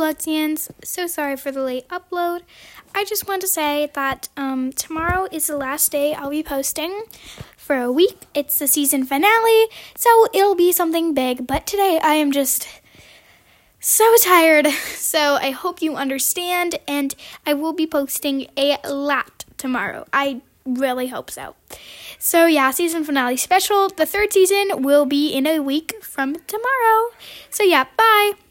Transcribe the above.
Bloodsians. So sorry for the late upload. I just want to say that um, tomorrow is the last day I'll be posting for a week. It's the season finale, so it'll be something big. But today I am just so tired. So I hope you understand, and I will be posting a lot tomorrow. I really hope so. So, yeah, season finale special. The third season will be in a week from tomorrow. So, yeah, bye.